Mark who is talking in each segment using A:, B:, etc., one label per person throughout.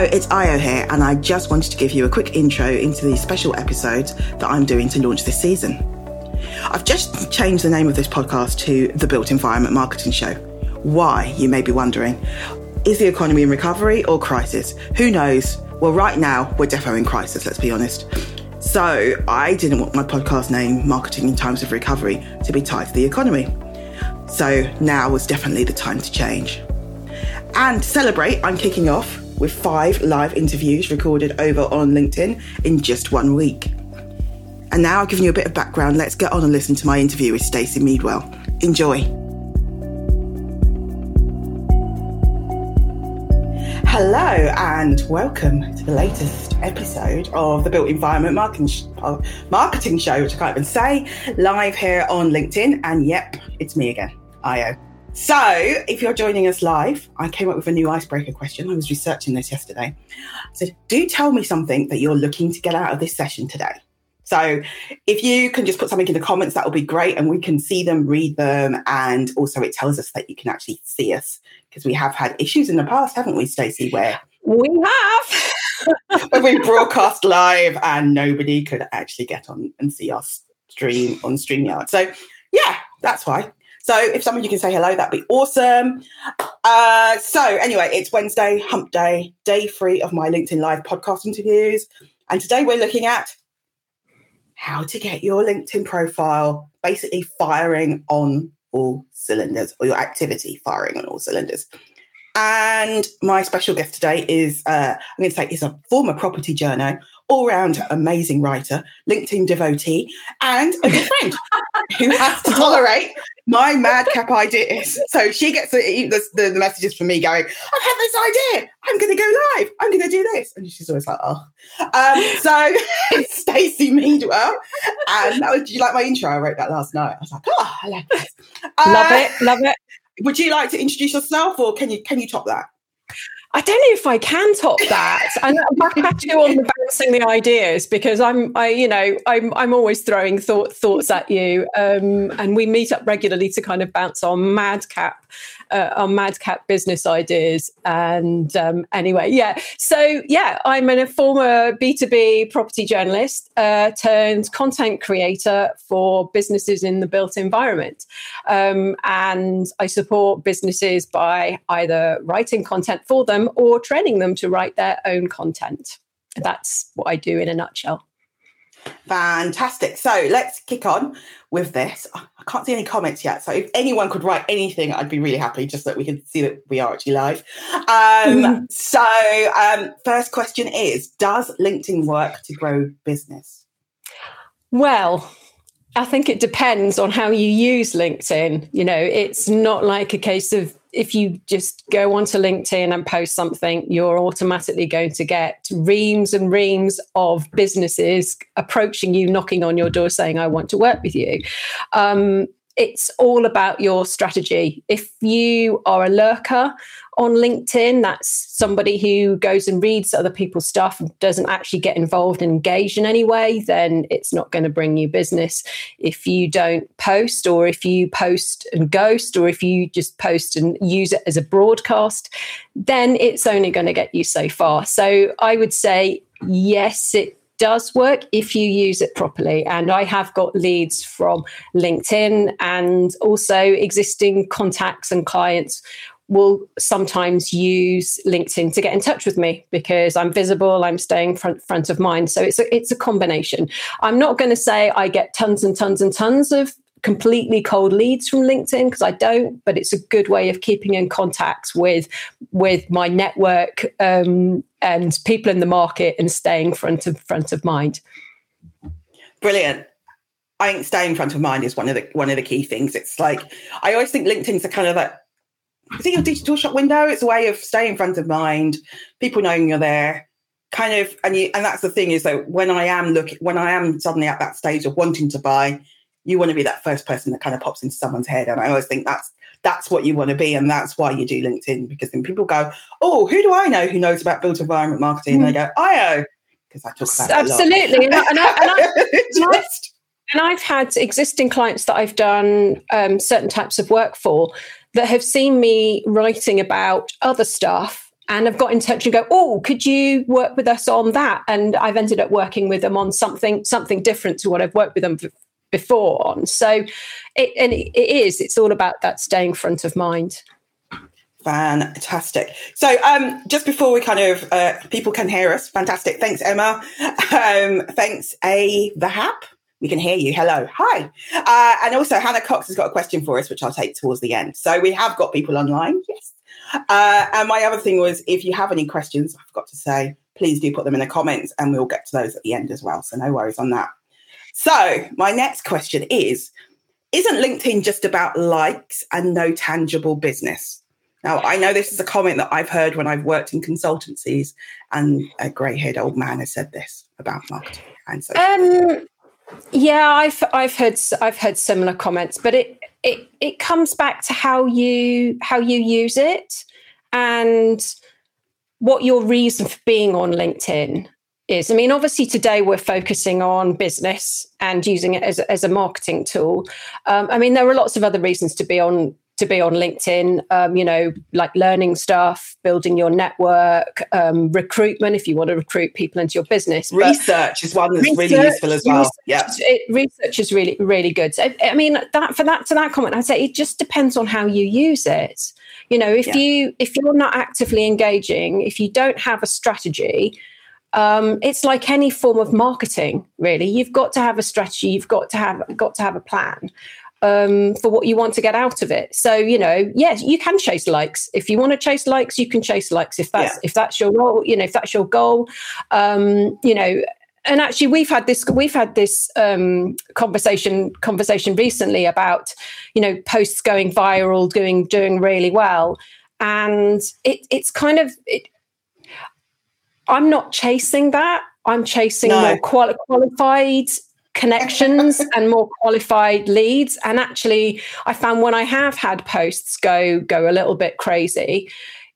A: Hello, it's Ayo here, and I just wanted to give you a quick intro into the special episodes that I'm doing to launch this season. I've just changed the name of this podcast to The Built Environment Marketing Show. Why, you may be wondering. Is the economy in recovery or crisis? Who knows? Well, right now, we're definitely in crisis, let's be honest. So, I didn't want my podcast name, Marketing in Times of Recovery, to be tied to the economy. So, now was definitely the time to change. And to celebrate, I'm kicking off with five live interviews recorded over on LinkedIn in just one week. And now I've given you a bit of background. Let's get on and listen to my interview with Stacey Meadwell. Enjoy. Hello and welcome to the latest episode of the Built Environment Marketing, Sh- uh, Marketing Show, which I can't even say, live here on LinkedIn. And yep, it's me again, Ayo. So, if you're joining us live, I came up with a new icebreaker question. I was researching this yesterday. I said, Do tell me something that you're looking to get out of this session today. So, if you can just put something in the comments, that will be great. And we can see them, read them. And also, it tells us that you can actually see us because we have had issues in the past, haven't we, Stacey, where
B: we have.
A: when we broadcast live and nobody could actually get on and see us stream on StreamYard. So, yeah, that's why. So if some of you can say hello, that'd be awesome. Uh, so anyway, it's Wednesday, hump day, day three of my LinkedIn Live podcast interviews. And today we're looking at how to get your LinkedIn profile basically firing on all cylinders or your activity firing on all cylinders. And my special guest today is, uh, I'm going to say, is a former property journal, all round amazing writer, LinkedIn devotee, and a good friend who has to tolerate my madcap ideas. So she gets the, the, the, messages from me going, I've had this idea. I'm going to go live. I'm going to do this. And she's always like, oh. Um, so it's Stacey Meadwell. And that was, did you like my intro? I wrote that last night. I was like, oh, I like this.
B: Uh, love it. Love it.
A: Would you like to introduce yourself or can you can you top that?
B: I don't know if I can top that. and have to go on the bouncing the ideas because I'm, I, you know, I'm, I'm always throwing thought, thoughts at you. Um, and we meet up regularly to kind of bounce on madcap uh, on Madcap business ideas. And um, anyway, yeah. So, yeah, I'm a former B2B property journalist uh, turned content creator for businesses in the built environment. Um, and I support businesses by either writing content for them or training them to write their own content. That's what I do in a nutshell.
A: Fantastic. So let's kick on with this. I can't see any comments yet. So if anyone could write anything, I'd be really happy just so that we can see that we are actually live. Um, mm-hmm. so, um, first question is Does LinkedIn work to grow business?
B: Well, I think it depends on how you use LinkedIn. You know, it's not like a case of if you just go onto LinkedIn and post something, you're automatically going to get reams and reams of businesses approaching you, knocking on your door saying, I want to work with you. Um, it's all about your strategy. If you are a lurker on LinkedIn, that's somebody who goes and reads other people's stuff and doesn't actually get involved and engaged in any way, then it's not going to bring you business. If you don't post, or if you post and ghost, or if you just post and use it as a broadcast, then it's only going to get you so far. So I would say, yes, it does work if you use it properly. And I have got leads from LinkedIn and also existing contacts and clients will sometimes use LinkedIn to get in touch with me because I'm visible, I'm staying front front of mind. So it's a, it's a combination. I'm not going to say I get tons and tons and tons of completely cold leads from LinkedIn because I don't, but it's a good way of keeping in contact with with my network um, and people in the market and staying front of front of mind.
A: Brilliant. I think staying front of mind is one of the one of the key things. It's like I always think LinkedIn's a kind of like is it your digital shop window? It's a way of staying front of mind, people knowing you're there, kind of and you and that's the thing is that when I am looking when I am suddenly at that stage of wanting to buy, you want to be that first person that kind of pops into someone's head. And I always think that's that's what you want to be, and that's why you do LinkedIn because then people go, "Oh, who do I know who knows about built environment marketing?" Mm. And they go, "Ayo," because I talk about
B: absolutely. and, I, and, I, and, I, and, I've had existing clients that I've done um, certain types of work for that have seen me writing about other stuff and have got in touch and go, oh, could you work with us on that? And I've ended up working with them on something something different to what I've worked with them before on. So, it, and it is. It's all about that staying front of mind.
A: Fantastic. So, um, just before we kind of uh, people can hear us, fantastic. Thanks, Emma. Um, thanks, A the Hap. We can hear you. Hello. Hi. Uh, and also, Hannah Cox has got a question for us, which I'll take towards the end. So, we have got people online. Yes. Uh, and my other thing was if you have any questions, I forgot to say, please do put them in the comments and we'll get to those at the end as well. So, no worries on that. So, my next question is Isn't LinkedIn just about likes and no tangible business? Now, I know this is a comment that I've heard when I've worked in consultancies, and a grey haired old man has said this about marketing and so.
B: Um, yeah, I've I've heard I've heard similar comments, but it it it comes back to how you how you use it and what your reason for being on LinkedIn is. I mean, obviously today we're focusing on business and using it as a, as a marketing tool. Um, I mean, there are lots of other reasons to be on to be on LinkedIn, um, you know, like learning stuff, building your network, um, recruitment, if you want to recruit people into your business.
A: Research is one that's research, really useful as well. Yeah.
B: research is really, really good. So, I mean, that for that to that comment, I'd say it just depends on how you use it. You know, if yeah. you if you're not actively engaging, if you don't have a strategy, um, it's like any form of marketing really you've got to have a strategy you've got to have got to have a plan um, for what you want to get out of it. So you know, yes, you can chase likes if you want to chase likes. You can chase likes if that's yeah. if that's your role. You know, if that's your goal. Um, you know, and actually, we've had this we've had this um, conversation conversation recently about you know posts going viral, doing doing really well, and it, it's kind of it, I'm not chasing that. I'm chasing no. more quali- qualified connections and more qualified leads and actually i found when i have had posts go go a little bit crazy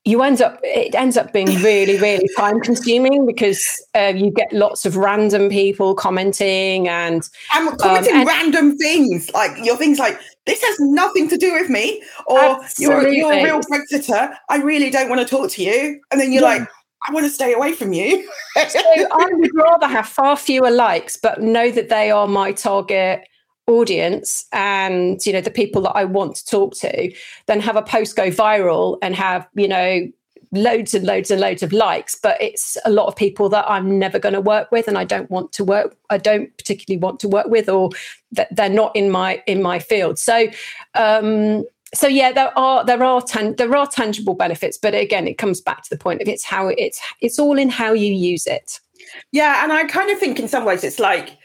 B: you end up it ends up being really really time consuming because uh, you get lots of random people commenting and
A: and commenting um, and, random things like your things like this has nothing to do with me or you're, you're a real predator i really don't want to talk to you and then you're yeah. like I want to stay away from you.
B: so I would rather have far fewer likes, but know that they are my target audience and you know the people that I want to talk to, than have a post go viral and have you know loads and loads and loads of likes. But it's a lot of people that I'm never going to work with, and I don't want to work. I don't particularly want to work with, or that they're not in my in my field. So. um so yeah, there are there are tan- there are tangible benefits, but again, it comes back to the point of it's how it's it's all in how you use it.
A: Yeah, and I kind of think in some ways it's like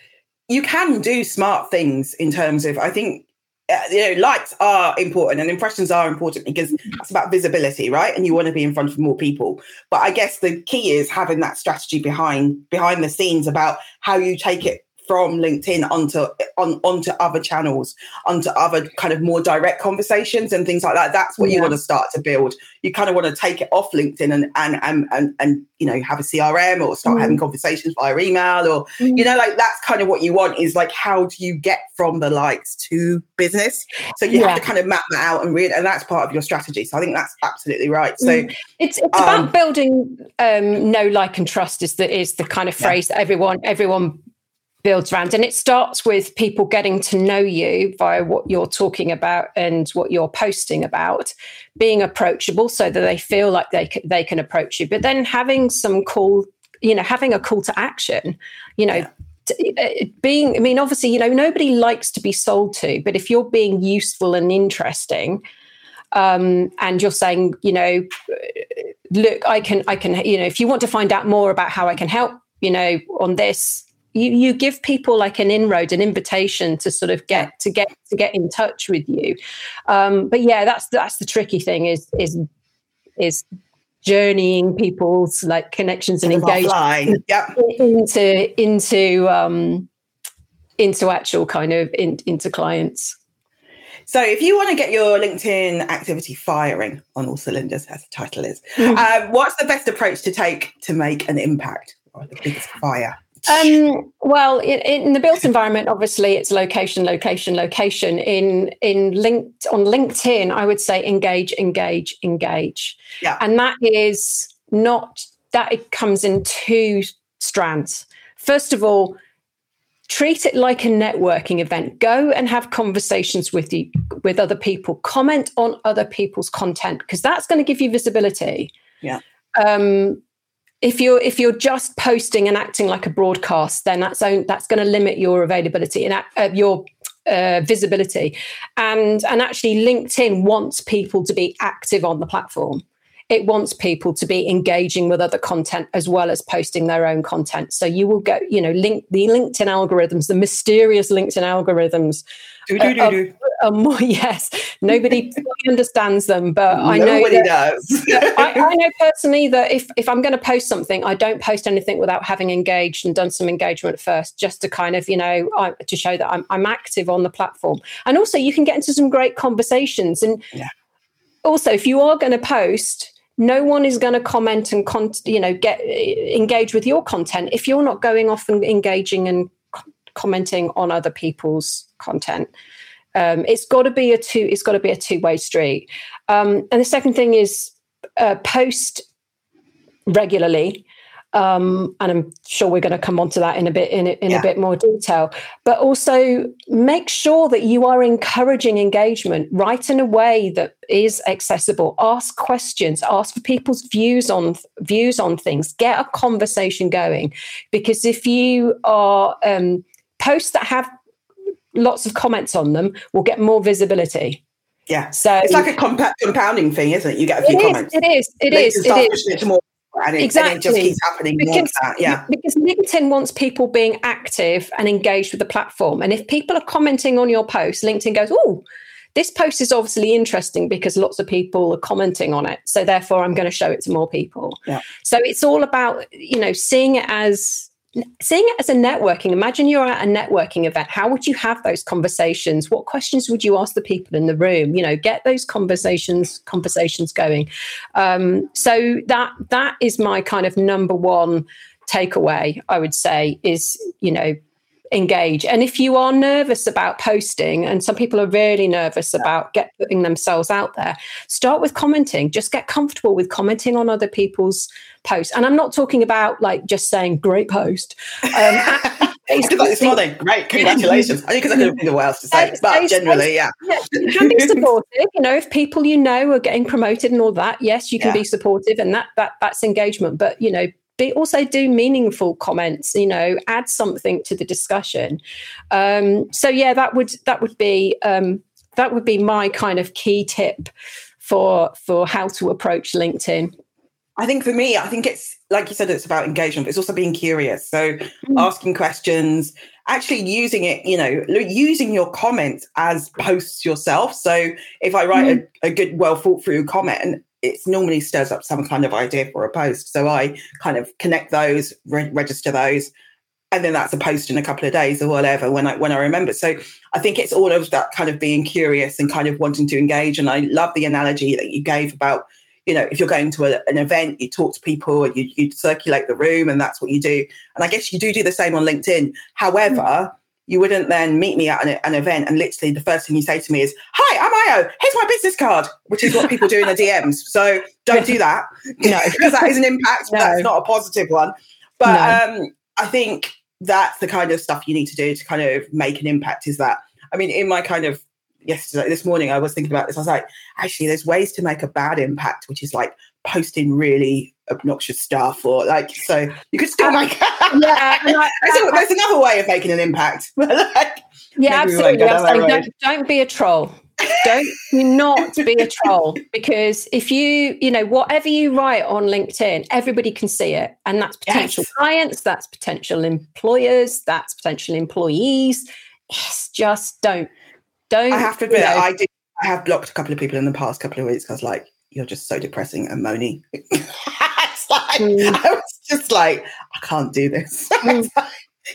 A: you can do smart things in terms of I think uh, you know likes are important and impressions are important because it's about visibility right and you want to be in front of more people but i guess the key is having that strategy behind behind the scenes about how you take it from LinkedIn onto on onto other channels, onto other kind of more direct conversations and things like that. That's what yeah. you want to start to build. You kind of want to take it off LinkedIn and and and and, and you know have a CRM or start mm. having conversations via email or mm. you know like that's kind of what you want is like how do you get from the likes to business? So you yeah. have to kind of map that out and read, and that's part of your strategy. So I think that's absolutely right. So
B: mm. it's it's um, about building um, know like and trust is the is the kind of phrase yeah. that everyone everyone builds around. And it starts with people getting to know you via what you're talking about and what you're posting about, being approachable so that they feel like they can, they can approach you. But then having some call, you know, having a call to action, you know. Yeah. Uh, being, I mean, obviously, you know, nobody likes to be sold to, but if you're being useful and interesting, um, and you're saying, you know, look, I can, I can, you know, if you want to find out more about how I can help, you know, on this, you you give people like an inroad an invitation to sort of get to get to get in touch with you um, but yeah that's that's the tricky thing is is is journeying people's like connections and engagement
A: yep.
B: into into um into actual kind of in, into clients
A: so if you want to get your LinkedIn activity firing on all cylinders, as the title is, mm-hmm. um, what's the best approach to take to make an impact or the biggest fire?
B: Um, well, in, in, the built environment, obviously, it's location, location, location. In in linked on LinkedIn, I would say engage, engage, engage.
A: Yeah.
B: And that is not that it comes in two strands. First of all, treat it like a networking event. Go and have conversations with you with other people. Comment on other people's content because that's going to give you visibility.
A: Yeah.
B: Um, if you're if you're just posting and acting like a broadcast, then that's own, that's going to limit your availability and uh, your uh, visibility. And and actually, LinkedIn wants people to be active on the platform it wants people to be engaging with other content as well as posting their own content. So you will get, you know, link the LinkedIn algorithms, the mysterious LinkedIn algorithms.
A: Are,
B: are more, yes, nobody understands them, but
A: nobody
B: I know
A: nobody does.
B: I, I, know personally that if if I'm going to post something, I don't post anything without having engaged and done some engagement first, just to kind of you know I, to show that I'm I'm active on the platform. And also, you can get into some great conversations. And
A: yeah.
B: also, if you are going to post no one is going to comment and con- you know get engage with your content if you're not going off and engaging and co- commenting on other people's content um, it's got to be a two it's got to be a two-way street um, and the second thing is uh, post regularly um, and I'm sure we're going to come on to that in a bit in, in yeah. a bit more detail. But also make sure that you are encouraging engagement. Write in a way that is accessible. Ask questions. Ask for people's views on views on things. Get a conversation going. Because if you are um, posts that have lots of comments on them, will get more visibility.
A: Yeah. So it's like a compounding thing, isn't it? You get a few
B: it
A: comments.
B: Is, it is. It is. It is.
A: It more and it, exactly. And it just keeps happening because, yeah
B: because linkedin wants people being active and engaged with the platform and if people are commenting on your post linkedin goes oh this post is obviously interesting because lots of people are commenting on it so therefore i'm going to show it to more people
A: yeah.
B: so it's all about you know seeing it as seeing it as a networking imagine you're at a networking event. How would you have those conversations? What questions would you ask the people in the room? You know get those conversations conversations going. Um, so that that is my kind of number one takeaway i would say is you know engage. And if you are nervous about posting and some people are really nervous about get putting themselves out there start with commenting. Just get comfortable with commenting on other people's posts. And i'm not talking about like just saying great post. Um,
A: this morning great congratulations. I think i think of what else to say but generally yeah.
B: yeah you can be supportive. You know if people you know are getting promoted and all that yes you can yeah. be supportive and that that that's engagement. But you know be also do meaningful comments you know add something to the discussion um, so yeah that would that would be um, that would be my kind of key tip for for how to approach linkedin
A: i think for me i think it's like you said it's about engagement but it's also being curious so mm. asking questions actually using it you know using your comments as posts yourself so if i write mm. a, a good well thought through comment it normally stirs up some kind of idea for a post. So I kind of connect those, re- register those, and then that's a post in a couple of days or whatever when I when I remember. So I think it's all of that kind of being curious and kind of wanting to engage. And I love the analogy that you gave about, you know, if you're going to a, an event, you talk to people, you you circulate the room, and that's what you do. And I guess you do do the same on LinkedIn. However, you wouldn't then meet me at an, an, event and literally the first thing you say to me is, Hi, I'm Ayo. Here's my business card, which is what people do in the DMs. So don't do that. No, because that is an impact. No. That's not a positive one. But no. um, I think that's the kind of stuff you need to do to kind of make an impact is that, I mean, in my kind of yesterday, this morning, I was thinking about this. I was like, actually, there's ways to make a bad impact, which is like posting really obnoxious stuff or like so you could still like yeah I, there's, there's, another way of making an impact like,
B: yeah absolutely don't, don't be a troll. Don't not be a troll because if you you know whatever you write on linkedin everybody can see it and that's potential yes. clients that's potential employers that's potential employees. It's just don't don't
A: i have to admit you know, i did i have blocked a couple of people in the past couple of weeks because like you're just so depressing and moany. It's like, mm. I was just like, I can't do this. Mm.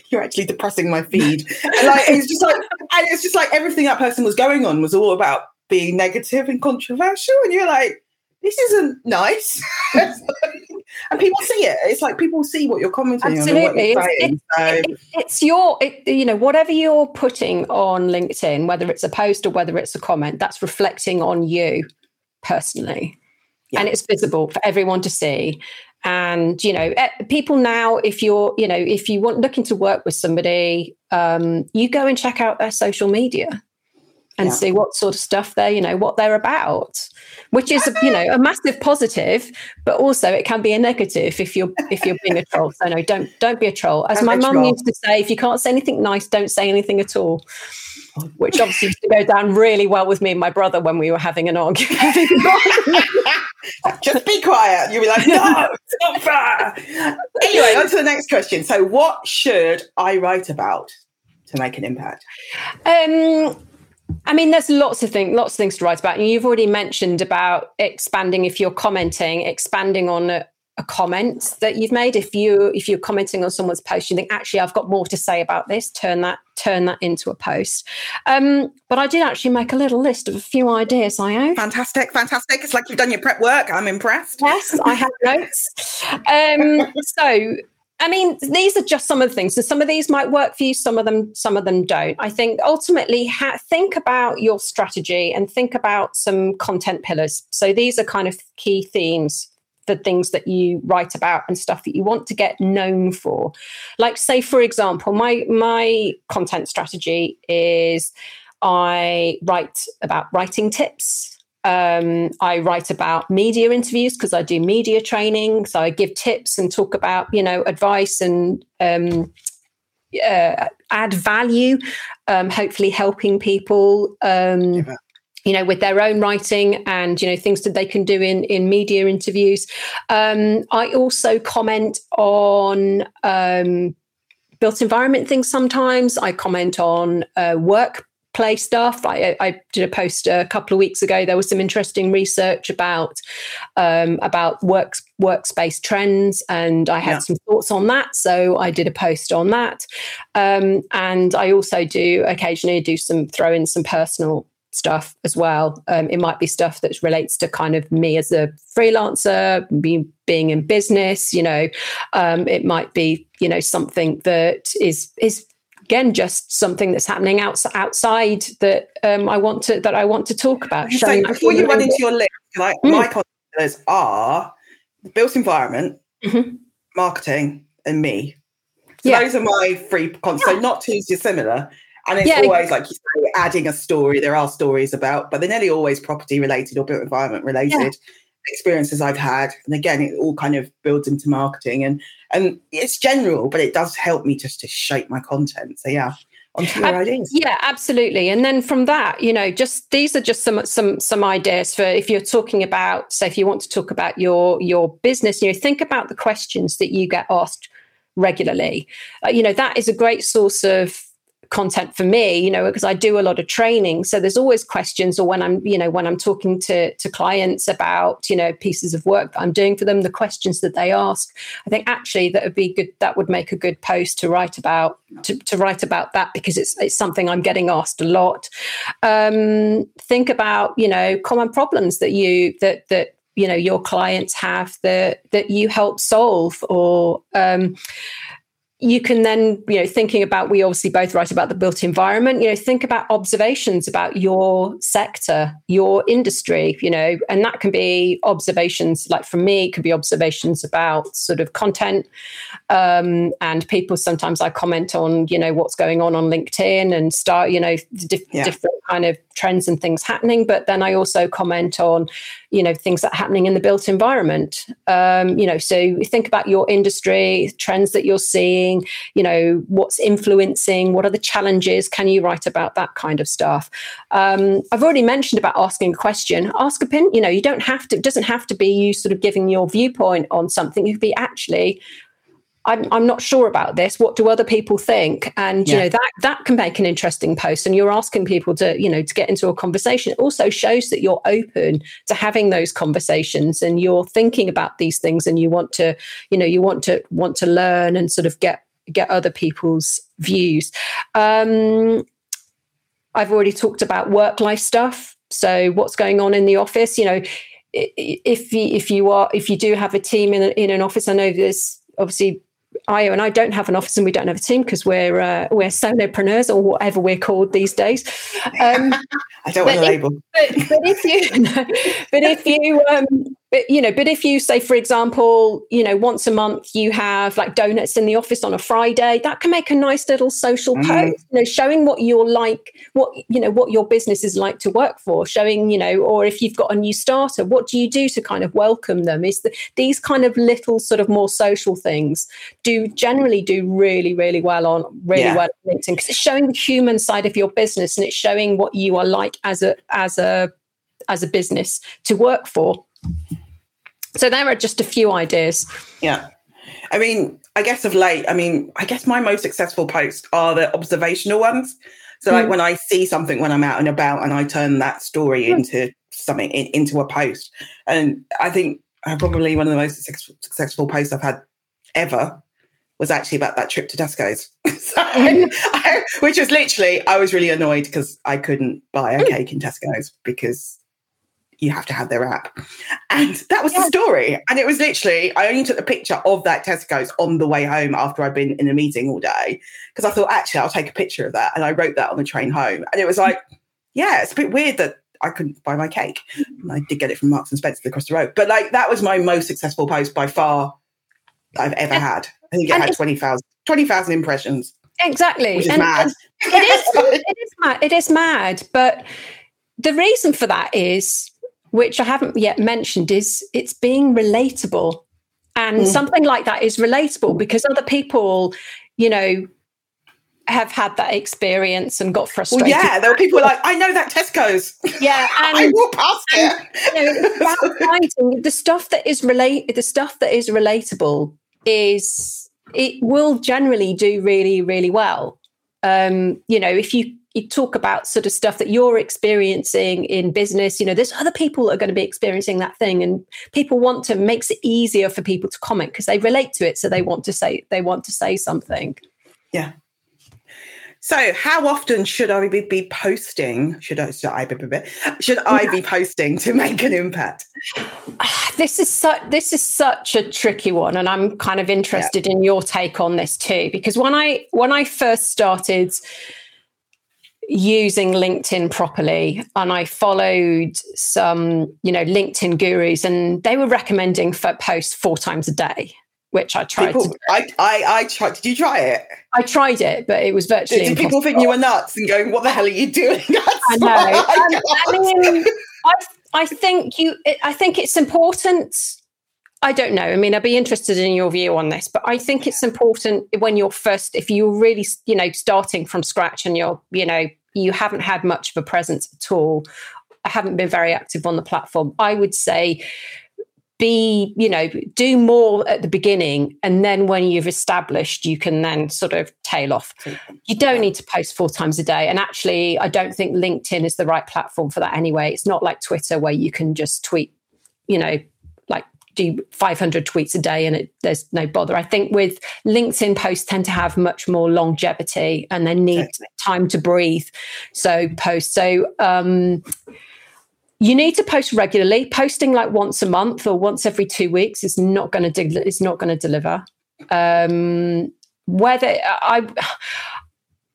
A: you're actually depressing my feed. and like it's just like and it's just like everything that person was going on was all about being negative and controversial. And you're like, this isn't nice. and people see it. It's like people see what you're commenting
B: Absolutely.
A: on. What
B: it's, so. it, it's your, it, you know, whatever you're putting on LinkedIn, whether it's a post or whether it's a comment, that's reflecting on you personally. Yeah. and it's visible for everyone to see and you know eh, people now if you're you know if you want looking to work with somebody um, you go and check out their social media and yeah. see what sort of stuff they're you know what they're about which is you know a massive positive but also it can be a negative if you're if you're being a troll so no don't don't be a troll as my mum used to say if you can't say anything nice don't say anything at all which obviously used to go down really well with me and my brother when we were having an argument.
A: Just be quiet. You'll be like, no, not fair. Anyway, on to the next question. So, what should I write about to make an impact?
B: Um, I mean, there's lots of things, lots of things to write about. And you've already mentioned about expanding if you're commenting, expanding on a, a comment that you've made. If you if you're commenting on someone's post you think actually i've got more to say about this turn that turn that into a post. Um, but i did actually make a little list of a few ideas i have
A: fantastic fantastic. It's like you've done your prep work. I'm impressed.
B: Yes i have notes. Um, so I mean, these are just some of the things. So some of these might work for you, some of them, some of them don't. I think ultimately, ha- think about your strategy and think about some content pillars. So these are kind of key themes the things that you write about and stuff that you want to get known for like say for example my my content strategy is i write about writing tips um, I write about media interviews because I do media training. So I give tips and talk about, you know, advice and um, uh, add value, um, hopefully helping people. Um, yeah you know, with their own writing and you know things that they can do in in media interviews. Um, I also comment on um, built environment things. Sometimes I comment on uh, work play stuff. I, I, did a post a couple of weeks ago. There was some interesting research about um, about work workspace trends, and I had yeah. some thoughts on that. So I did a post on that, um, and I also do occasionally do some throw in some personal stuff as well. Um, it might be stuff that relates to kind of me as a freelancer, being being in business. You know, um, it might be you know something that is is again just something that's happening outside outside that um, I want to that I want to talk about.
A: So before you run into your list, like mm. my content are the built environment, mm-hmm. marketing, and me. So yeah. those are my three content. Yeah. So not too dissimilar. And it's yeah, always like you say, adding a story. There are stories about, but they're nearly always property related or built environment related experiences I've had. And again, it all kind of builds into marketing and and it's general, but it does help me just to shape my content. So yeah. Onto your ideas.
B: Yeah, absolutely. And then from that, you know, just these are just some some some ideas for if you're talking about, say, if you want to talk about your your business, you know, think about the questions that you get asked regularly. Uh, you know, that is a great source of content for me you know because i do a lot of training. So there's always questions or when i'm you know when i'm talking to to clients about you know pieces of work that i'm doing for them the questions that they ask. I think actually that would be good that would make a good post to write about to, to write about that because it's it's something i'm getting asked a lot. Um think about you know common problems that you that that you know your clients have that that you help solve or um you can then you know thinking about we obviously both write about the built environment you know think about observations about your sector your industry you know and that can be observations like for me it could be observations about sort of content um, and people sometimes i comment on you know what's going on on linkedin and start you know yeah. different kind of trends and things happening but then i also comment on you know things that are happening in the built environment. Um, you know so think about your industry trends that you're seeing you know what's influencing what are the challenges? Can you write about that kind of stuff? Um, i've already mentioned about asking a question. Ask a pin you know you don't have to it doesn't have to be you sort of giving your viewpoint on something. It could be actually I'm, I'm not sure about this. What do other people think? And yeah. you know that that can make an interesting post. And you're asking people to you know to get into a conversation. It also shows that you're open to having those conversations and you're thinking about these things and you want to you know you want to want to learn and sort of get get other people's views. Um, I've already talked about work life stuff. So what's going on in the office? You know, if you, if you are if you do have a team in, a, in an office, I know there's obviously Ayo and I don't have an office and we don't have a team because we're uh, we're solopreneurs or whatever we're called these days.
A: Um, I don't want to label.
B: But, but, if you, but if you, um, but you know but if you say for example you know once a month you have like donuts in the office on a friday that can make a nice little social mm. post you know showing what you're like what you know what your business is like to work for showing you know or if you've got a new starter what do you do to kind of welcome them is that these kind of little sort of more social things do generally do really really well on really yeah. well on linkedin because it's showing the human side of your business and it's showing what you are like as a as a as a business to work for so there are just a few ideas.
A: Yeah. I mean, I guess of late, I mean, I guess my most successful posts are the observational ones. So, like mm. when I see something when I'm out and about, and I turn that story mm. into something in, into a post, and I think uh, probably one of the most successful posts I've had ever was actually about that trip to Tesco's, so, mm. I, which was literally I was really annoyed because I couldn't buy a mm. cake in Tesco's because you have to have their app. And that was the story. And it was literally, I only took the picture of that Tesco's on the way home after I'd been in a meeting all day. Because I thought, actually, I'll take a picture of that. And I wrote that on the train home. And it was like, yeah, it's a bit weird that I couldn't buy my cake. And I did get it from Marks and Spencer across the road. But like, that was my most successful post by far I've ever had. I think it had 20,000 20, impressions.
B: Exactly.
A: Which is and, mad.
B: And it is, it is mad. It is mad. But the reason for that is which I haven't yet mentioned, is it's being relatable. And mm. something like that is relatable because other people, you know, have had that experience and got frustrated.
A: Well, yeah, there were people like, I know that Tesco's.
B: Yeah,
A: and I walk past it.
B: You know, the stuff that is relate, the stuff that is relatable is it will generally do really, really well. Um, you know, if you you talk about sort of stuff that you're experiencing in business you know there's other people that are going to be experiencing that thing and people want to makes it easier for people to comment because they relate to it so they want to say they want to say something
A: yeah so how often should I be, be posting? Should I, should I be, should I be posting to make an impact?
B: This is such this is such a tricky one, and I'm kind of interested yeah. in your take on this too. Because when I when I first started using LinkedIn properly. And I followed some, you know, LinkedIn gurus, and they were recommending for posts four times a day, which I tried.
A: People, to I, I, I tried. Did you try it?
B: I tried it, but it was virtually.
A: Did, did people think you were nuts and going, "What the hell are you doing?"
B: I know. um, I mean, I, I think you. I think it's important. I don't know. I mean, I'd be interested in your view on this, but I think it's important when you're first, if you're really, you know, starting from scratch and you're, you know, you haven't had much of a presence at all, I haven't been very active on the platform. I would say be you know do more at the beginning and then when you've established you can then sort of tail off you don't need to post four times a day and actually i don't think linkedin is the right platform for that anyway it's not like twitter where you can just tweet you know do 500 tweets a day and it, there's no bother. I think with LinkedIn posts tend to have much more longevity and they need time to breathe. So post. So um, you need to post regularly. Posting like once a month or once every two weeks is not going to de- is not going to deliver. Um, whether I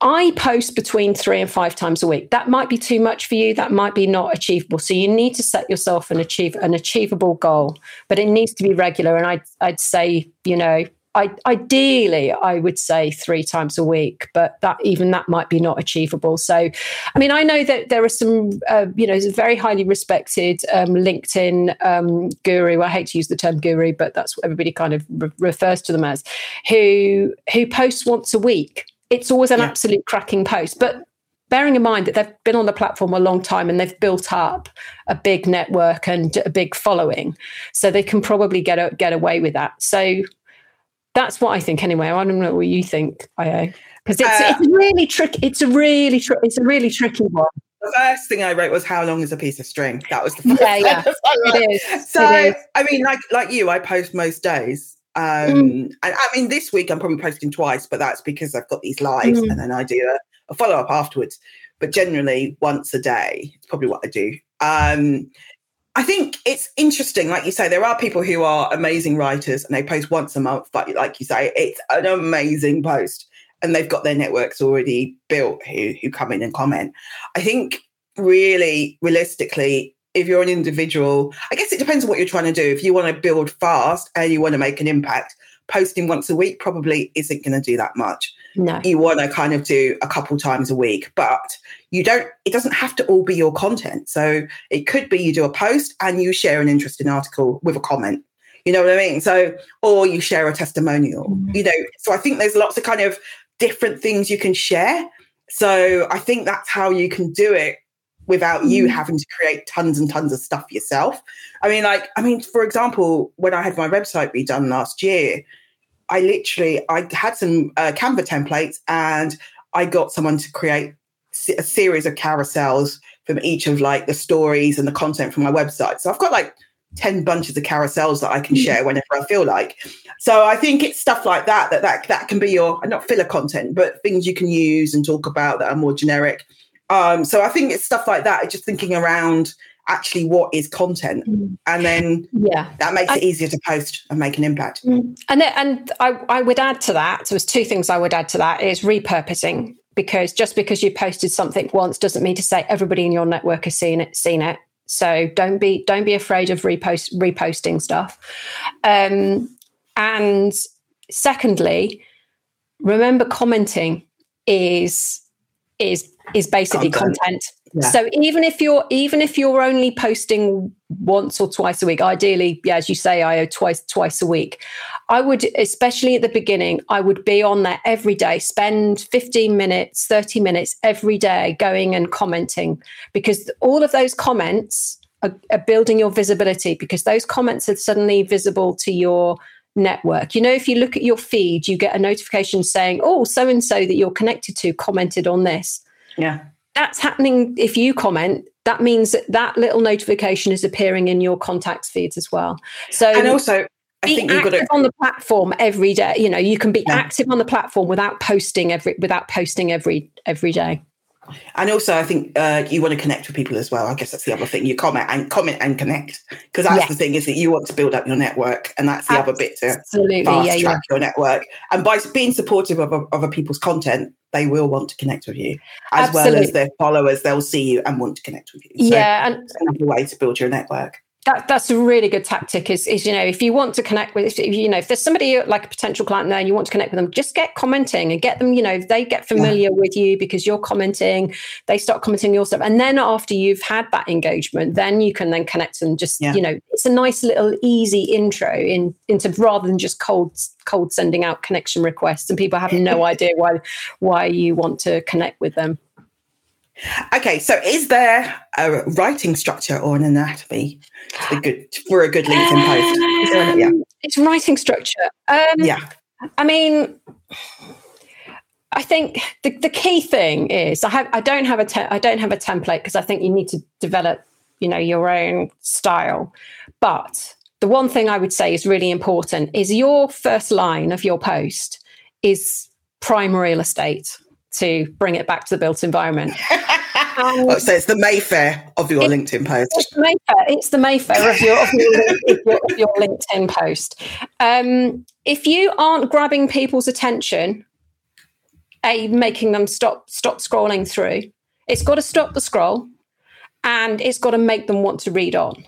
B: I post between three and five times a week. That might be too much for you. That might be not achievable. So you need to set yourself an achieve an achievable goal, but it needs to be regular. And I'd I'd say, you know, I, ideally I would say three times a week, but that even that might be not achievable. So, I mean, I know that there are some, uh, you know, very highly respected um, LinkedIn um, guru. I hate to use the term guru, but that's what everybody kind of re- refers to them as, who who posts once a week it's always an yeah. absolute cracking post. But bearing in mind that they've been on the platform a long time and they've built up a big network and a big following, so they can probably get a, get away with that. So that's what I think anyway. I don't know what you think, Ayo, because it's, uh, it's really tricky. It's a really tri- it's a really tricky one.
A: The first thing I wrote was "How long is a piece of string?" That was the first.
B: Yeah, yeah. it is.
A: So
B: it is.
A: I mean, like like you, I post most days. Um, mm. and I mean, this week I'm probably posting twice, but that's because I've got these lives mm. and then I do a, a follow up afterwards. But generally, once a day, it's probably what I do. Um, I think it's interesting, like you say, there are people who are amazing writers and they post once a month, but like you say, it's an amazing post and they've got their networks already built who, who come in and comment. I think really realistically, if you're an individual, I guess it depends on what you're trying to do. If you want to build fast and you want to make an impact, posting once a week probably isn't going to do that much.
B: No.
A: You want to kind of do a couple times a week, but you don't, it doesn't have to all be your content. So it could be you do a post and you share an interesting article with a comment. You know what I mean? So, or you share a testimonial, mm-hmm. you know. So I think there's lots of kind of different things you can share. So I think that's how you can do it without you mm-hmm. having to create tons and tons of stuff yourself. I mean, like, I mean, for example, when I had my website redone last year, I literally I had some uh, Canva templates and I got someone to create a series of carousels from each of like the stories and the content from my website. So I've got like 10 bunches of carousels that I can mm. share whenever I feel like. So I think it's stuff like that that that, that can be your not filler content, but things you can use and talk about that are more generic. Um, so I think it's stuff like that. Just thinking around actually what is content mm. and then
B: yeah
A: that makes I, it easier to post and make an impact
B: mm. and then, and I, I would add to that so there's two things i would add to that is repurposing because just because you posted something once doesn't mean to say everybody in your network has seen it seen it so don't be don't be afraid of repost reposting stuff um, and secondly remember commenting is is is basically content, content so even if you're even if you're only posting once or twice a week, ideally, yeah, as you say, Ayo twice twice a week. I would, especially at the beginning, I would be on there every day, spend 15 minutes, 30 minutes every day going and commenting because all of those comments are, are building your visibility because those comments are suddenly visible to your network. You know, if you look at your feed, you get a notification saying, oh, so and so that you're connected to commented on this.
A: Yeah.
B: That's happening if you comment that means that that little notification is appearing in your contacts feeds as well. So
A: and also I
B: be
A: think
B: you've got to on the platform every day. You know you can be yeah. active on the platform without posting every without posting every every day
A: and also, I think uh, you want to connect with people as well. I guess that's the other thing. You comment and comment and connect because that's yes. the thing is that you want to build up your network, and that's the Absolutely. other bit to
B: Absolutely.
A: fast
B: yeah,
A: track yeah. your network. And by being supportive of other people's content, they will want to connect with you as Absolutely. well as their followers. They'll see you and want to connect with you.
B: So yeah, and
A: another way to build your network
B: that, that's a really good tactic is, is you know if you want to connect with if, you know if there's somebody like a potential client there and you want to connect with them just get commenting and get them you know they get familiar yeah. with you because you're commenting they start commenting your stuff and then after you've had that engagement then you can then connect and just yeah. you know it's a nice little easy intro in into rather than just cold cold sending out connection requests and people have no idea why why you want to connect with them
A: Okay, so is there a writing structure or an anatomy a good, for a good LinkedIn post?
B: Um, yeah. It's writing structure. Um,
A: yeah.
B: I mean, I think the, the key thing is I have I don't have a te- I don't have a template because I think you need to develop you know your own style. But the one thing I would say is really important is your first line of your post is prime real estate to bring it back to the built environment.
A: oh, so it's the Mayfair of your it, LinkedIn post.
B: It's the Mayfair. It's the Mayfair of your of your, of your, of your LinkedIn post. Um, if you aren't grabbing people's attention, a making them stop stop scrolling through, it's got to stop the scroll, and it's got to make them want to read on.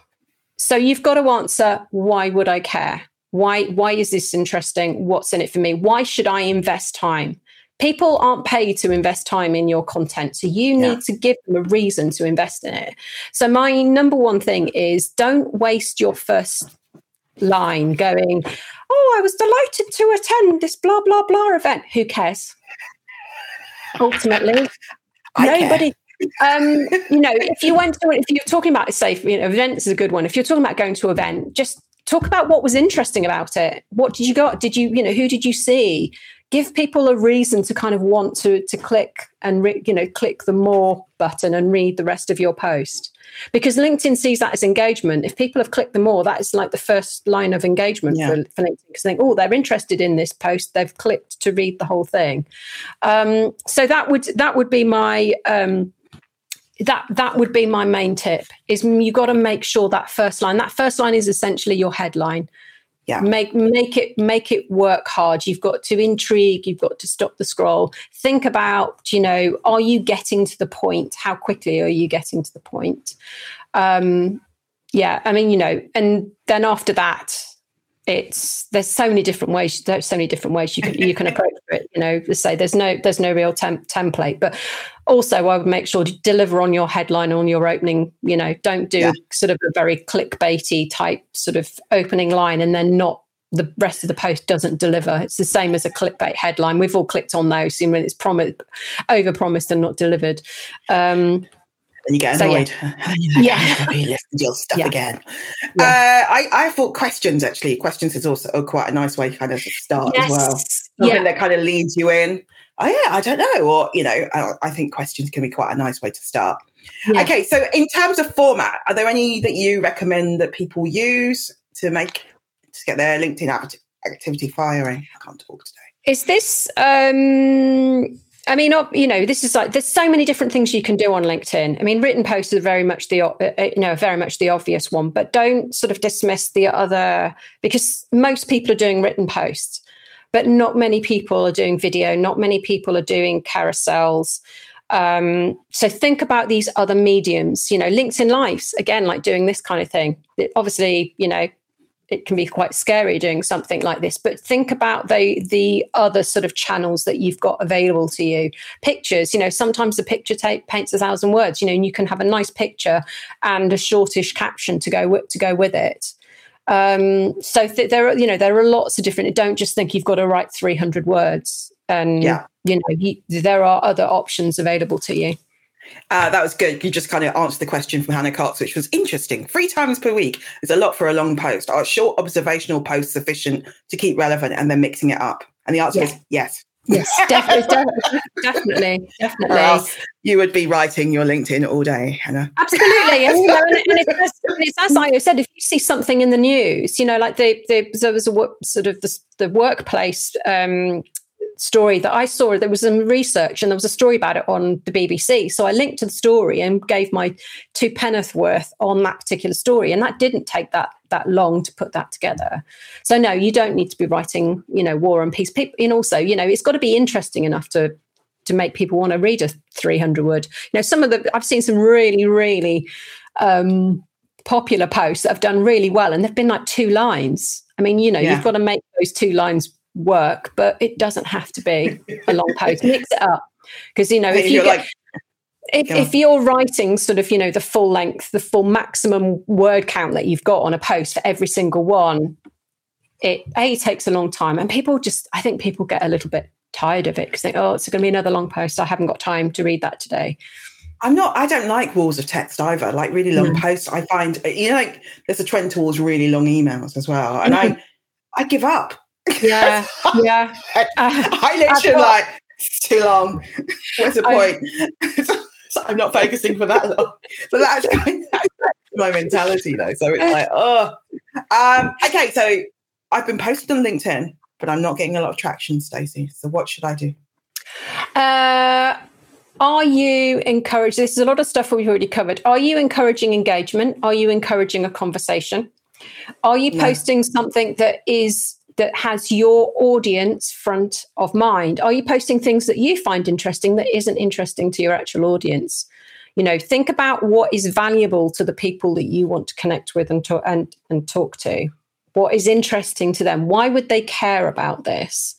B: So you've got to answer, why would I care? Why why is this interesting? What's in it for me? Why should I invest time? People aren't paid to invest time in your content. So you need yeah. to give them a reason to invest in it. So my number one thing is don't waste your first line going, Oh, I was delighted to attend this blah, blah, blah event. Who cares? Ultimately, nobody. um, you know, if you went to, if you're talking about, say, you know, events is a good one. If you're talking about going to an event, just talk about what was interesting about it. What did you got? Did you, you know, who did you see? Give people a reason to kind of want to to click and re, you know click the more button and read the rest of your post. Because linkedin sees that as engagement. If people have clicked the more that is like the first line of engagement yeah. for, for linkedin because they think oh they're interested in this post. They've clicked to read the whole thing. Um, so that would that would be my um, that that would be my main tip is you got to make sure that first line that first line is essentially your headline
A: yeah.
B: Make make it make it work hard. You've got to intrigue. You've got to stop the scroll. Think about you know are you getting to the point? How quickly are you getting to the point? Um, yeah, I mean, you know, and then after that, it's there's so many different ways. There's so many different ways you can you can approach it. You know, say there's no there's no real temp- template, but also I would make sure to deliver on your headline on your opening. You know, don't do yeah. sort of a very clickbaity type sort of opening line and then not the rest of the post doesn't deliver. It's the same as a clickbait headline. We've all clicked on those, when it's promised, over promised and not delivered. Um,
A: and you get annoyed. So, yeah, yeah. listen to your stuff yeah. again. Yeah. Uh, I, I thought questions actually. Questions is also quite a nice way to kind of to start yes. as well. Something yeah. that kind of leads you in. Oh yeah, I don't know, or you know, I, I think questions can be quite a nice way to start. Okay, so in terms of format, are there any that you recommend that people use to make to get their LinkedIn activity firing? I can't talk today.
B: Is this um I mean, you know, this is like there's so many different things you can do on LinkedIn. I mean, written posts are very much the uh, uh, you know very much the obvious one, but don't sort of dismiss the other because most people are doing written posts, but not many people are doing video. Not many people are doing carousels. Um, so think about these other mediums. You know, LinkedIn Lives again, like doing this kind of thing. It, obviously, you know, it can be quite scary doing something like this but think about the the other sort of channels that you've got available to you. Pictures you know sometimes the picture tape paints a thousand words you know and you can have a nice picture and a shortish caption to go with, to go with it. Um, so th- there are you know there are lots of different don't just think you've got to write 300 words and yeah. you know you, there are other options available to you
A: uh, that was good. You just kind of answered the question from Hannah Cox, which was interesting. Three times per week is a lot for a long post. Are short observational posts sufficient to keep relevant and then mixing it up? And the answer yeah. is yes.
B: Yes, definitely, definitely, definitely.
A: you would be writing your LinkedIn all day, Hannah.
B: Absolutely, and, you know, and, and, it's, it's, as I said, if you see something in the news, you know, like the, the there was a sort of the, the workplace um, story that I saw. There was some research and there was a story about it on the BBC. So I linked to the story and gave my two penneth worth on that particular story. And that didn't take that that long to put that together. So no, you don't need to be writing, you know, war and peace. People, and also, you know, it's got to be interesting enough to to make people want to read a 300 word. You know, some of the I've seen some really, really um, popular posts that have done really well, and they've been like two lines. I mean, you know, yeah. you've got to make those two lines work, but it doesn't have to be a long post. Mix it up because you know if you get, like, if, if you're writing sort of you know the full length, the full maximum word count that you've got on a post for every single one, it a takes a long time, and people just I think people get a little bit tired of it because they oh it's going to be another long post. I haven't got time to read that today.
A: I'm not. I don't like walls of text either. Like really long mm. posts, I find you know like there's a trend towards really long emails as well, and mm-hmm. I I give up.
B: Yeah, yeah.
A: I, I literally like it's too long. What's the point? so I'm not focusing for that long. But that's my mentality though. So it's like, oh, um, okay. So I've been posted on LinkedIn, but I'm not getting a lot of traction, Stacey. So what should I do?
B: Uh, are you encouraged? This is a lot of stuff we've already covered. Are you encouraging engagement? Are you encouraging a conversation? Are you posting something that is that has your audience front of mind? Are you posting things that you find interesting that isn't interesting to your actual audience? You know, think about what is valuable to the people that you want to connect with and talk and, and talk to. What is interesting to them? Why would they care about this?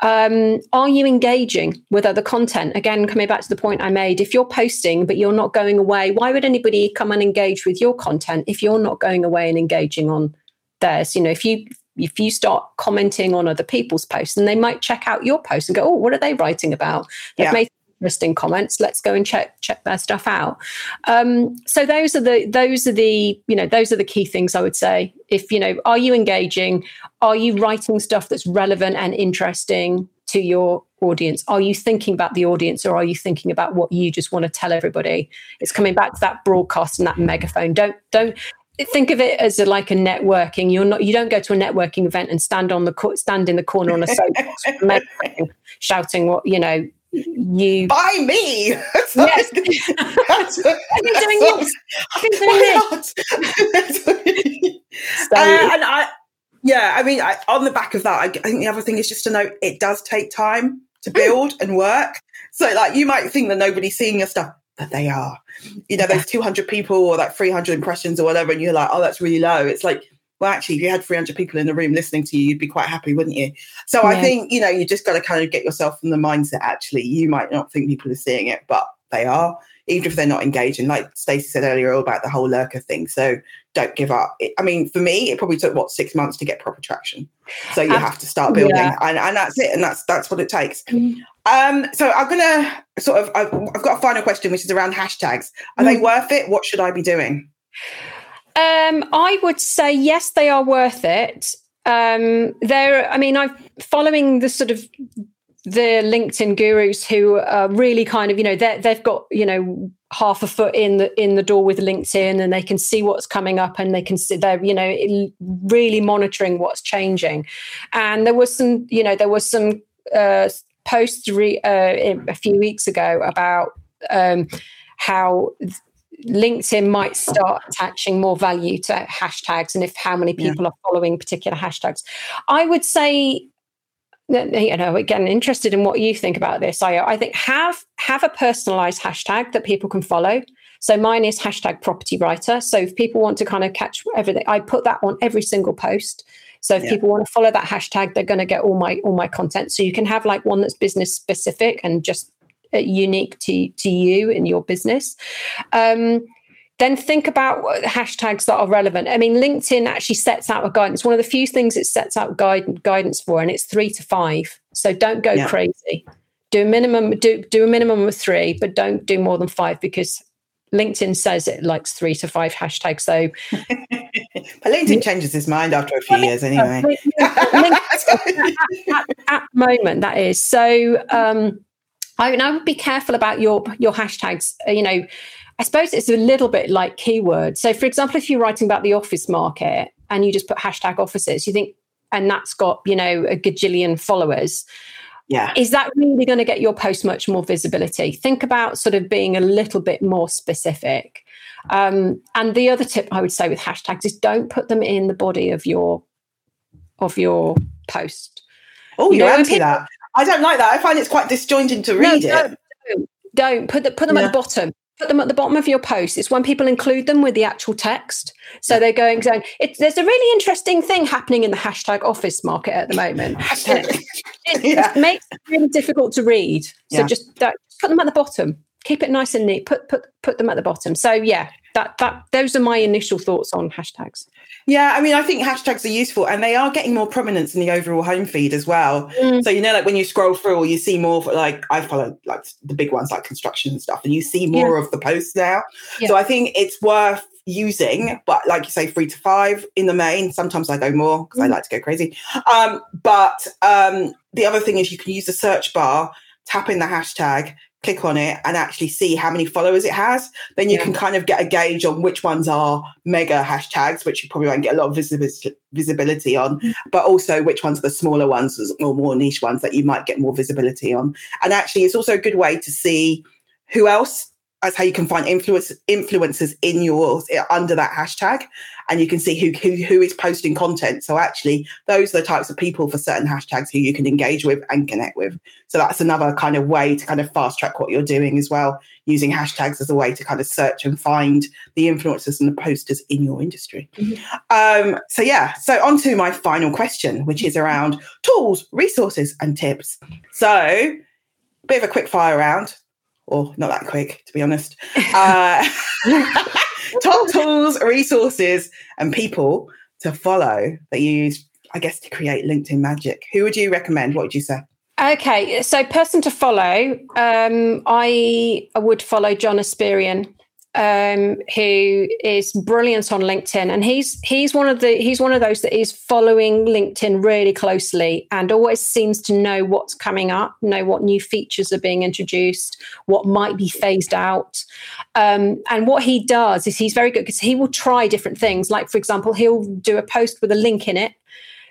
B: Um, are you engaging with other content? Again, coming back to the point I made, if you're posting but you're not going away, why would anybody come and engage with your content if you're not going away and engaging on theirs? You know, if you if you start commenting on other people's posts, and they might check out your post and go, "Oh, what are they writing about?" They've yeah. made interesting comments. Let's go and check check their stuff out. Um, so those are the those are the you know those are the key things I would say. If you know, are you engaging? Are you writing stuff that's relevant and interesting to your audience? Are you thinking about the audience or are you thinking about what you just want to tell everybody? It's coming back to that broadcast and that megaphone. Don't don't think of it as a, like a networking. You're not. You don't go to a networking event and stand on the co- stand in the corner on a soapbox, shouting what you know. You
A: by me.
B: yes, I've been doing this. I've been doing this.
A: so, uh, and I, yeah, I mean, I, on the back of that, I, I think the other thing is just to note it does take time to mm. build and work. So, like, you might think that nobody's seeing your stuff but they are. You know, those 200 people or like 300 impressions or whatever, and you're like, oh, that's really low. It's like, well, actually, if you had 300 people in the room listening to you, you'd be quite happy, wouldn't you? So yeah. I think, you know, you just got to kind of get yourself in the mindset, actually. You might not think people are seeing it, but they are, even if they're not engaging. Like Stacey said earlier all about the whole lurker thing. So don't give up. It, I mean, for me, it probably took what six months to get proper traction. So you uh, have to start building, yeah. and, and that's it, and that's that's what it takes. Mm-hmm. Um, so I'm gonna sort of I've, I've, got a final question, which is around hashtags. Are mm. they worth it? What should I be doing?
B: Um, I would say yes, they are worth it. Um, they're, I mean, I'm following the sort of the LinkedIn gurus who are really kind of, you know, they've got, you know, half a foot in the in the door with LinkedIn, and they can see what's coming up, and they can see they're, you know, really monitoring what's changing. And there was some, you know, there was some uh, posts re, uh, a few weeks ago about um, how LinkedIn might start attaching more value to hashtags and if how many people yeah. are following particular hashtags. I would say you know again interested in what you think about this. I, I think have have a personalized hashtag that people can follow. So mine is hashtag property writer. So if people want to kind of catch everything i put that on every single post. So if yeah. people want to follow that hashtag they're going to get all my all my content. So you can have like one that's business specific and just uh, unique to to you and your business. Um, then think about hashtags that are relevant. I mean, LinkedIn actually sets out a guidance. One of the few things it sets out guide, guidance for, and it's three to five. So don't go yeah. crazy. Do a minimum. Do do a minimum of three, but don't do more than five because LinkedIn says it likes three to five hashtags. So,
A: but LinkedIn changes its mind after a few years, anyway.
B: at, at, at, moment, that is so. Um, I, I would be careful about your your hashtags. You know, I suppose it's a little bit like keywords. So, for example, if you're writing about the office market and you just put hashtag offices, you think, and that's got you know a gajillion followers.
A: Yeah.
B: Is that really going to get your post much more visibility? Think about sort of being a little bit more specific. Um, and the other tip I would say with hashtags is don't put them in the body of your of your post.
A: Oh, you're you know, anti that. I don't like that. I find it's quite disjointed to read no,
B: it. Don't, don't, put the, put them yeah. at the bottom. Put them at the bottom of your post. It's when people include them with the actual text. So they're going saying it, there's a really interesting thing happening in the hashtag office market at the moment. it, yeah. it, makes it really difficult to read. So just put them at the bottom. Keep it nice and neat. Put put put them at the bottom. So yeah, that that those are my initial thoughts on hashtags.
A: Yeah, I mean, I think hashtags are useful and they are getting more prominence in the overall home feed as well. Mm. So, you know, like when you scroll through, you see more, like I follow like the big ones like construction and stuff, and you see more yeah. of the posts now. Yeah. So I think it's worth using, but like you say, three to five in the main. Sometimes I go more because mm. I like to go crazy. Um, but um, the other thing is you can use the search bar, tap in the hashtag, click on it and actually see how many followers it has, then you yeah. can kind of get a gauge on which ones are mega hashtags, which you probably won't get a lot of visibility on, mm. but also which ones are the smaller ones or more niche ones that you might get more visibility on. And actually, it's also a good way to see who else that's how you can find influence influencers in yours under that hashtag. And you can see who, who who is posting content. So actually those are the types of people for certain hashtags who you can engage with and connect with. So that's another kind of way to kind of fast track what you're doing as well using hashtags as a way to kind of search and find the influencers and the posters in your industry. Mm-hmm. um, so yeah so on to my final question which is around tools resources and tips. So bit of a quick fire round or not that quick, to be honest. Uh, top tools, resources, and people to follow that you use, I guess, to create LinkedIn magic. Who would you recommend? What would you say?
B: Okay, so person to follow, um, I would follow John Espirian um, who is brilliant on LinkedIn, and he's he's one of the he's one of those that is following LinkedIn really closely and always seems to know what's coming up, know what new features are being introduced, what might be phased out, um, and what he does is he's very good because he will try different things. Like for example, he'll do a post with a link in it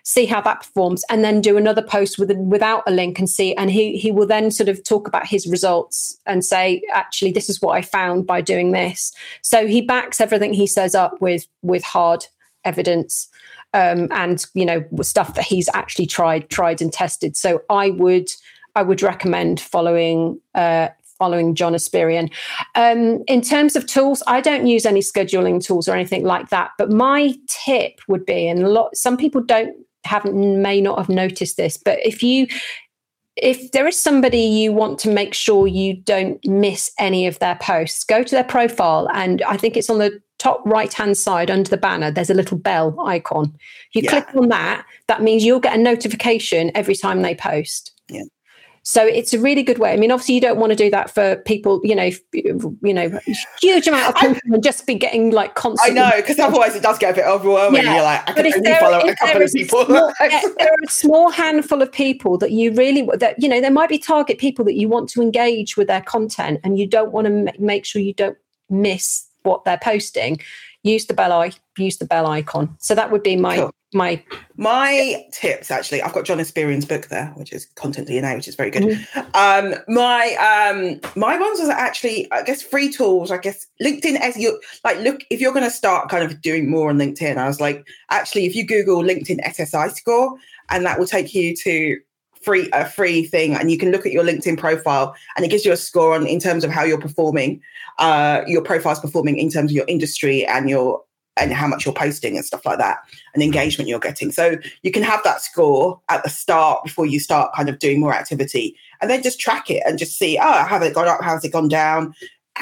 B: see how that performs, and then do another post with without a link and see. And he he will then sort of talk about his results and say, actually, this is what I found by doing this. So he backs everything he says up with with hard evidence. Um, and you know stuff that he's actually tried tried and tested so i would i would recommend following uh, following John Espirian. Um, in terms of tools, I don't use any scheduling tools or anything like that. But my tip would be, and a lot, some people don't haven't may not have noticed this, but if you if there is somebody you want to make sure you don't miss any of their posts, go to their profile. And I think it's on the top right hand side under the banner, there's a little bell icon. You yeah. click on that, that means you'll get a notification every time they post.
A: Yeah.
B: So it's a really good way. I mean, obviously, you don't want to do that for people, you know, you know, huge amount of people and just be getting like constant.
A: I know, because otherwise it does get a bit overwhelming. Yeah. You're like, I can only there, follow a couple of people.
B: Small, eh, there are a small handful of people that you really that you know there might be target people that you want to engage with their content, and you don't want to make sure you don't miss what they're posting. Use the bell eye, use the bell icon. So that would be my cool my
A: my tips actually i've got john Espirian's book there which is content dna which is very good mm-hmm. um my um my ones was actually i guess free tools i guess linkedin as you like look if you're going to start kind of doing more on linkedin i was like actually if you google linkedin ssi score and that will take you to free a free thing and you can look at your linkedin profile and it gives you a score on in terms of how you're performing uh your profile's performing in terms of your industry and your and how much you're posting and stuff like that and engagement you're getting. So you can have that score at the start before you start kind of doing more activity and then just track it and just see, oh, have it gone up? How's it gone down?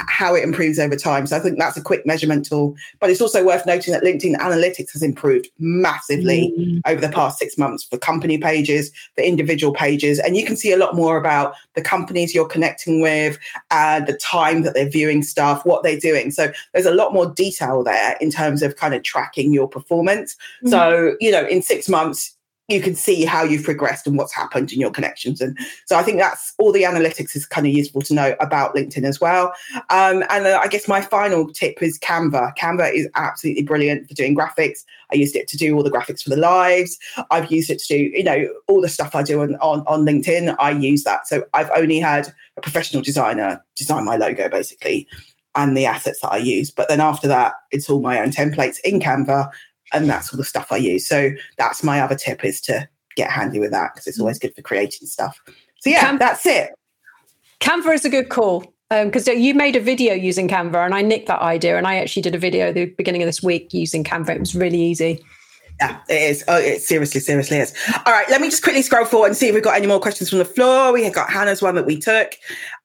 A: How it improves over time. So I think that's a quick measurement tool. But it's also worth noting that LinkedIn Analytics has improved massively mm. over the past six months for company pages, for individual pages. And you can see a lot more about the companies you're connecting with and the time that they're viewing stuff, what they're doing. So there's a lot more detail there in terms of kind of tracking your performance. Mm. So, you know, in six months, you can see how you've progressed and what's happened in your connections. And so I think that's all the analytics is kind of useful to know about LinkedIn as well. Um, and uh, I guess my final tip is Canva. Canva is absolutely brilliant for doing graphics. I used it to do all the graphics for the lives. I've used it to do, you know, all the stuff I do on, on, on LinkedIn. I use that. So I've only had a professional designer design my logo basically and the assets that I use. But then after that, it's all my own templates in Canva and that's all the stuff I use. So that's my other tip is to get handy with that because it's always good for creating stuff. So yeah, that's it.
B: Canva is a good call because um, you made a video using Canva, and I nicked that idea, and I actually did a video at the beginning of this week using Canva. It was really easy.
A: Yeah, it is. Oh, it seriously, seriously is. All right, let me just quickly scroll forward and see if we've got any more questions from the floor. We have got Hannah's one that we took.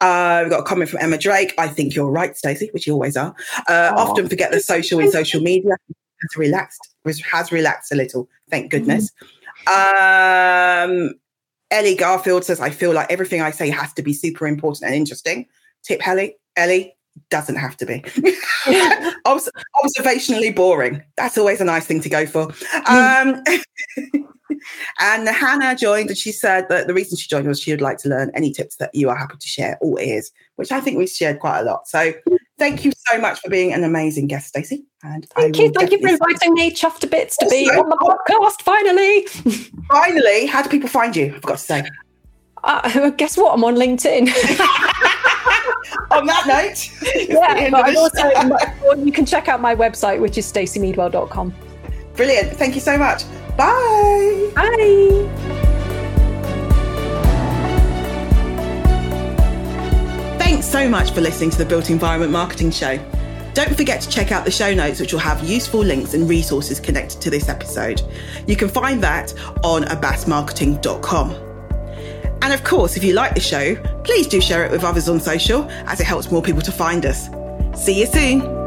A: Uh, we've got a comment from Emma Drake. I think you're right, Stacey, which you always are. Uh, often forget the social in social media has relaxed has relaxed a little. Thank goodness. Mm-hmm. Um, Ellie Garfield says, "I feel like everything I say has to be super important and interesting." Tip Ellie, Ellie doesn't have to be. Obs- observationally boring. That's always a nice thing to go for. Mm. Um, and Hannah joined, and she said that the reason she joined was she would like to learn any tips that you are happy to share, all ears, which I think we've shared quite a lot. So thank you so much for being an amazing guest, Stacey.
B: And thank you, thank you for inviting me, chuffed to bits, to be on the podcast. Finally,
A: finally, how do people find you? I've got to say.
B: Uh, guess what? I'm on LinkedIn.
A: on that note,
B: yeah, but also, you can check out my website, which is staceymeadwell.com.
A: Brilliant. Thank you so much. Bye.
B: Bye.
A: Thanks so much for listening to the Built Environment Marketing Show. Don't forget to check out the show notes, which will have useful links and resources connected to this episode. You can find that on abbasmarketing.com. And of course, if you like the show, please do share it with others on social as it helps more people to find us. See you soon.